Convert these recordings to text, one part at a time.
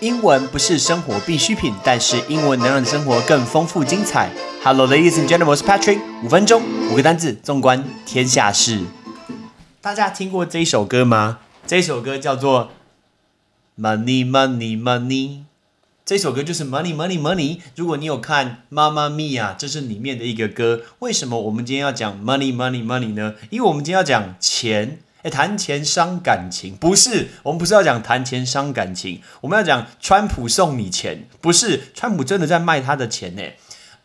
英文不是生活必需品，但是英文能让生活更丰富精彩。Hello, ladies and gentlemen，我是 Patrick。五分钟，五个单字，纵观天下事。大家听过这一首歌吗？这一首歌叫做 Money, Money, Money。这首歌就是 Money, Money, Money。如果你有看《妈妈咪呀》，这是里面的一个歌。为什么我们今天要讲 Money, Money, Money 呢？因为我们今天要讲钱。哎，谈钱伤感情，不是我们不是要讲谈钱伤感情，我们要讲川普送你钱，不是川普真的在卖他的钱呢。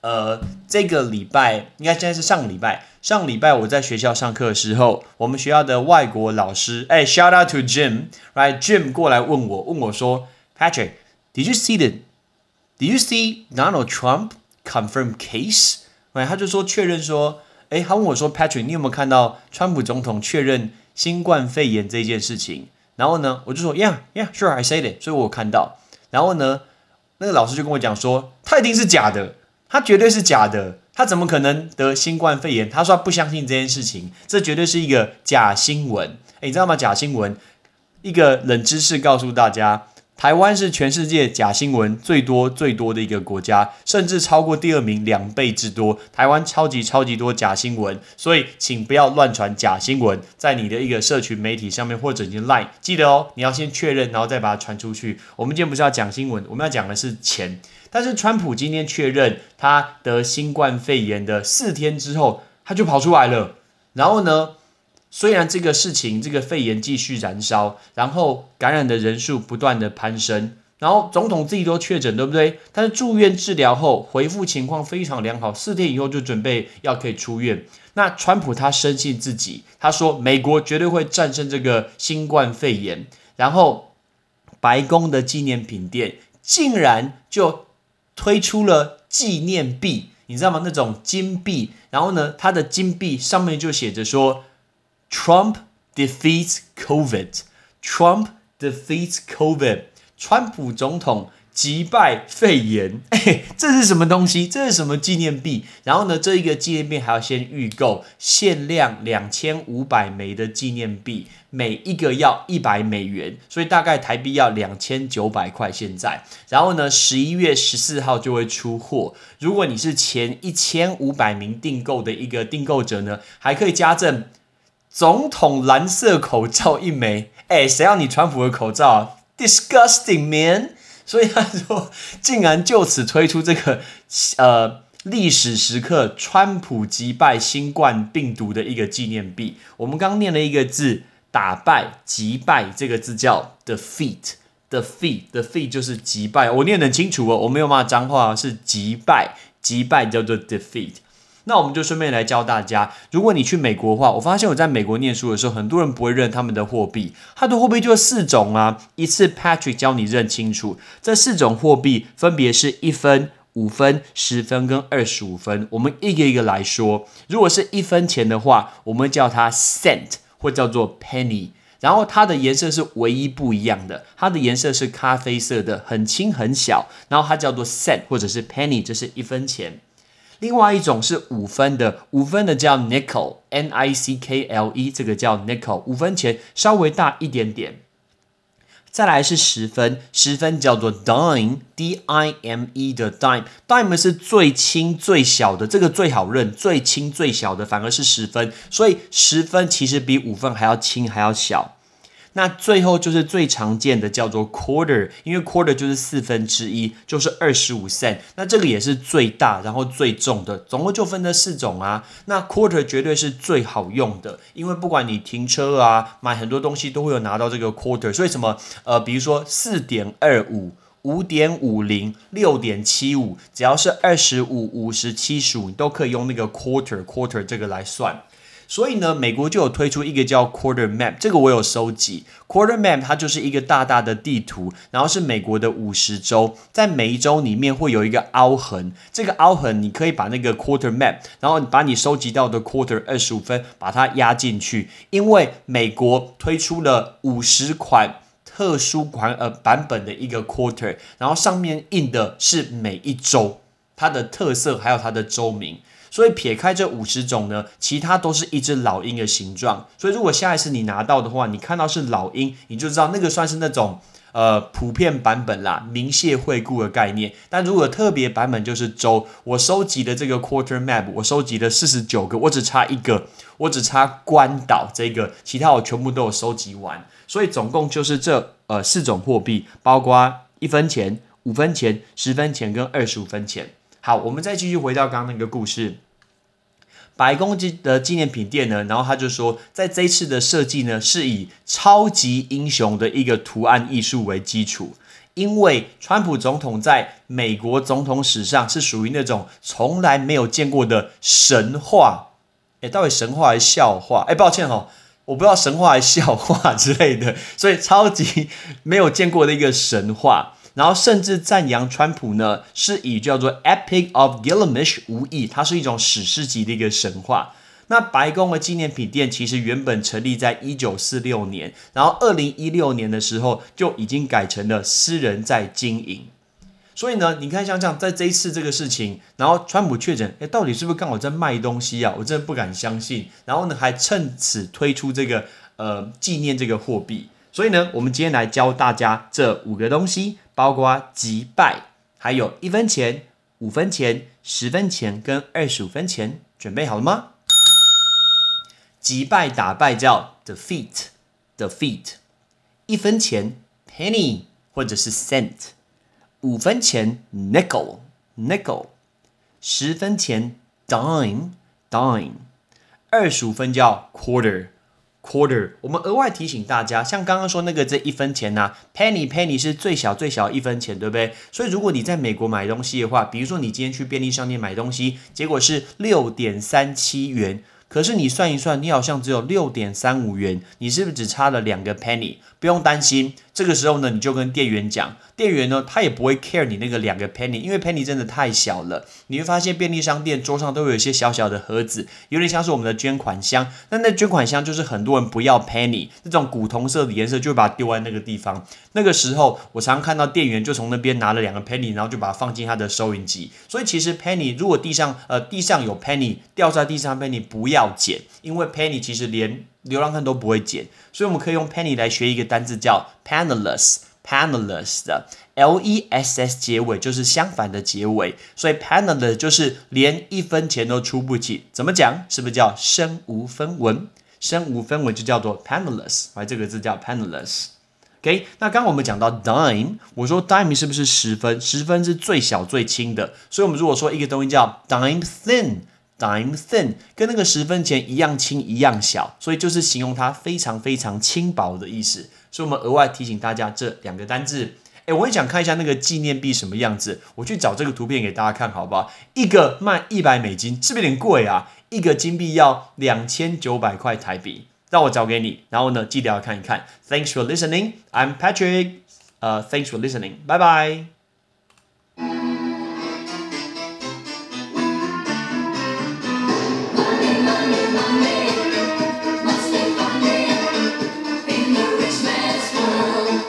呃，这个礼拜应该现在是上个礼拜，上个礼拜我在学校上课的时候，我们学校的外国老师，哎，shout out to Jim，right？Jim 过来问我，问我说，Patrick，did you see the？Did you see Donald Trump confirm case？哎，他就说确认说，哎，他问我说，Patrick，你有没有看到川普总统确认？新冠肺炎这件事情，然后呢，我就说，Yeah, Yeah, Sure, I said it。所以我看到，然后呢，那个老师就跟我讲说，他一定是假的，他绝对是假的，他怎么可能得新冠肺炎？他说他不相信这件事情，这绝对是一个假新闻。哎，你知道吗？假新闻，一个冷知识告诉大家。台湾是全世界假新闻最多最多的一个国家，甚至超过第二名两倍之多。台湾超级超级多假新闻，所以请不要乱传假新闻，在你的一个社群媒体上面或者你的 Line，记得哦，你要先确认，然后再把它传出去。我们今天不是要讲新闻，我们要讲的是钱。但是川普今天确认他得新冠肺炎的四天之后，他就跑出来了，然后呢？虽然这个事情，这个肺炎继续燃烧，然后感染的人数不断的攀升，然后总统自己都确诊，对不对？但是住院治疗后恢复情况非常良好，四天以后就准备要可以出院。那川普他深信自己，他说美国绝对会战胜这个新冠肺炎。然后白宫的纪念品店竟然就推出了纪念币，你知道吗？那种金币，然后呢，它的金币上面就写着说。Trump defeats COVID. Trump defeats COVID. 川普总统击败肺炎。哎，这是什么东西？这是什么纪念币？然后呢，这一个纪念币还要先预购，限量两千五百枚的纪念币，每一个要一百美元，所以大概台币要两千九百块。现在，然后呢，十一月十四号就会出货。如果你是前一千五百名订购的一个订购者呢，还可以加赠。总统蓝色口罩一枚，哎，谁要你川普的口罩啊？Disgusting man！所以他说，竟然就此推出这个呃历史时刻，川普击败新冠病毒的一个纪念币。我们刚念了一个字，打败、击败这个字叫 defeat，defeat，defeat 就是击败。我念得很清楚哦，我没有骂脏话，是击败，击败叫做 defeat。那我们就顺便来教大家，如果你去美国的话，我发现我在美国念书的时候，很多人不会认他们的货币，它的货币就四种啊。一次 Patrick 教你认清楚，这四种货币分别是一分、五分、十分跟二十五分。我们一个一个来说，如果是一分钱的话，我们叫它 cent 或叫做 penny，然后它的颜色是唯一不一样的，它的颜色是咖啡色的，很轻很小，然后它叫做 cent 或者是 penny，这是一分钱。另外一种是五分的，五分的叫 nickel，n i c k l e，这个叫 nickel，五分钱稍微大一点点。再来是十分，十分叫做 dime，d i m e 的 dime，dime 是最轻最小的，这个最好认，最轻最小的反而是十分，所以十分其实比五分还要轻还要小。那最后就是最常见的叫做 quarter，因为 quarter 就是四分之一，就是二十五 cent。那这个也是最大，然后最重的，总共就分这四种啊。那 quarter 绝对是最好用的，因为不管你停车啊，买很多东西都会有拿到这个 quarter。所以什么呃，比如说四点二五、五点五零、六点七五，只要是二十五、五十、七十五，你都可以用那个 quarter quarter 这个来算。所以呢，美国就有推出一个叫 Quarter Map，这个我有收集。Quarter Map 它就是一个大大的地图，然后是美国的五十州，在每一州里面会有一个凹痕，这个凹痕你可以把那个 Quarter Map，然后把你收集到的 Quarter 二十五分把它压进去，因为美国推出了五十款特殊款呃版本的一个 Quarter，然后上面印的是每一州它的特色，还有它的州名。所以撇开这五十种呢，其他都是一只老鹰的形状。所以如果下一次你拿到的话，你看到是老鹰，你就知道那个算是那种呃普遍版本啦，明谢惠顾的概念。但如果特别版本就是州，我收集的这个 quarter map，我收集了四十九个，我只差一个，我只差关岛这个，其他我全部都有收集完。所以总共就是这呃四种货币，包括一分钱、五分钱、十分钱跟二十五分钱。好，我们再继续回到刚刚那个故事。白宫的纪念品店呢，然后他就说，在这一次的设计呢，是以超级英雄的一个图案艺术为基础，因为川普总统在美国总统史上是属于那种从来没有见过的神话，哎，到底神话还是笑话？哎，抱歉哦，我不知道神话还是笑话之类的，所以超级没有见过的一个神话。然后甚至赞扬川普呢，是以叫做 Epic of Gilgamesh 无意，它是一种史诗级的一个神话。那白宫的纪念品店其实原本成立在一九四六年，然后二零一六年的时候就已经改成了私人在经营。所以呢，你看像这样，在这一次这个事情，然后川普确诊，哎，到底是不是刚好在卖东西啊？我真的不敢相信。然后呢，还趁此推出这个呃纪念这个货币。所以呢，我们今天来教大家这五个东西。包括击败，还有一分钱、五分钱、十分钱跟二十五分钱，准备好了吗？击败打败叫 defeat，defeat。一分钱 penny 或者是 cent，五分钱 nickel，nickel。十分钱 dime，dime。二十五分叫 quarter。Quarter，我们额外提醒大家，像刚刚说那个这一分钱呐，penny penny 是最小最小一分钱，对不对？所以如果你在美国买东西的话，比如说你今天去便利商店买东西，结果是六点三七元。可是你算一算，你好像只有六点三五元，你是不是只差了两个 penny？不用担心，这个时候呢，你就跟店员讲，店员呢他也不会 care 你那个两个 penny，因为 penny 真的太小了。你会发现便利商店桌上都有一些小小的盒子，有点像是我们的捐款箱。那那捐款箱就是很多人不要 penny，那种古铜色的颜色就会把它丢在那个地方。那个时候我常常看到店员就从那边拿了两个 penny，然后就把它放进他的收银机。所以其实 penny 如果地上呃地上有 penny 掉在地上 penny 不要。要捡，因为 penny 其实连流浪汉都不会捡，所以我们可以用 penny 来学一个单字叫 penniless，penniless 的 l e s s 结尾就是相反的结尾，所以 penniless 就是连一分钱都出不起。怎么讲？是不是叫身无分文？身无分文就叫做 penniless，来这个字叫 penniless。OK，那刚刚我们讲到 dime，我说 dime 是不是十分？十分是最小最轻的，所以我们如果说一个东西叫 dime thin。Dime thin 跟那个十分钱一样轻一样小，所以就是形容它非常非常轻薄的意思。所以我们额外提醒大家这两个单字。哎，我也想看一下那个纪念币什么样子，我去找这个图片给大家看好不好？一个卖一百美金，是不是有点贵啊？一个金币要两千九百块台币，让我找给你。然后呢，记得要看一看。Thanks for listening. I'm Patrick. 呃，Thanks for listening. Bye bye.